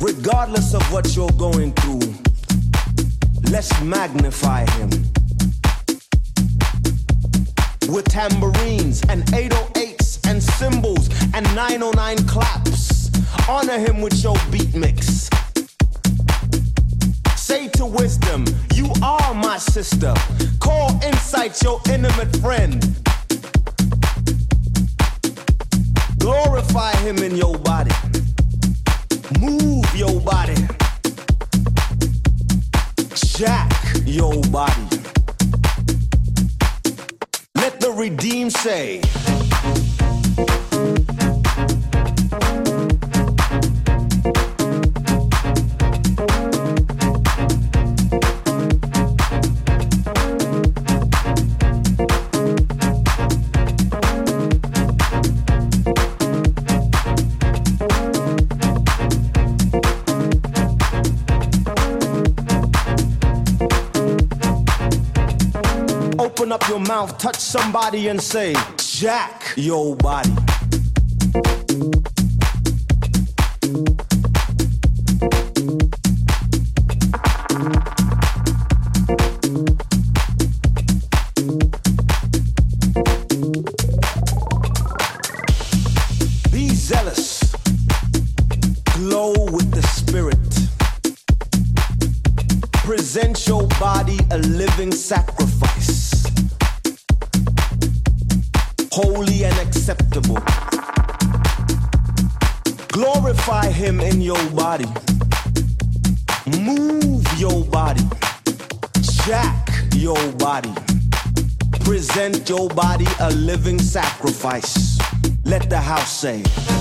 Regardless of what you're going through, let's magnify him. With tambourines and 808s and cymbals and 909 claps, honor him with your beat mix. Say to wisdom, you are my sister. Call insight your intimate friend. Glorify him in your body. Move your body. Jack your body. Let the redeemed say. Mouth, touch somebody and say, Jack your body. Sacrifice. Let the house say.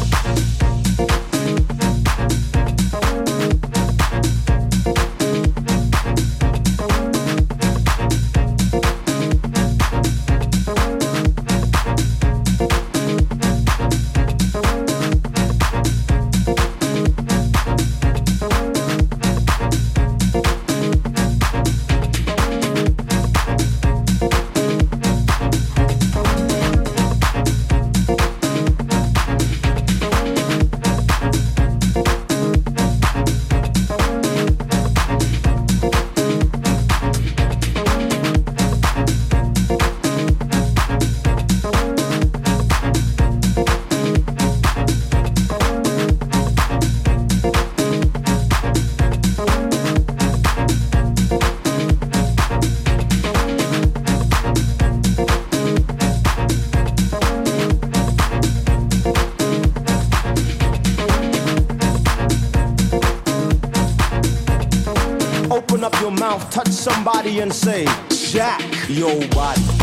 Somebody and say, Jack your body.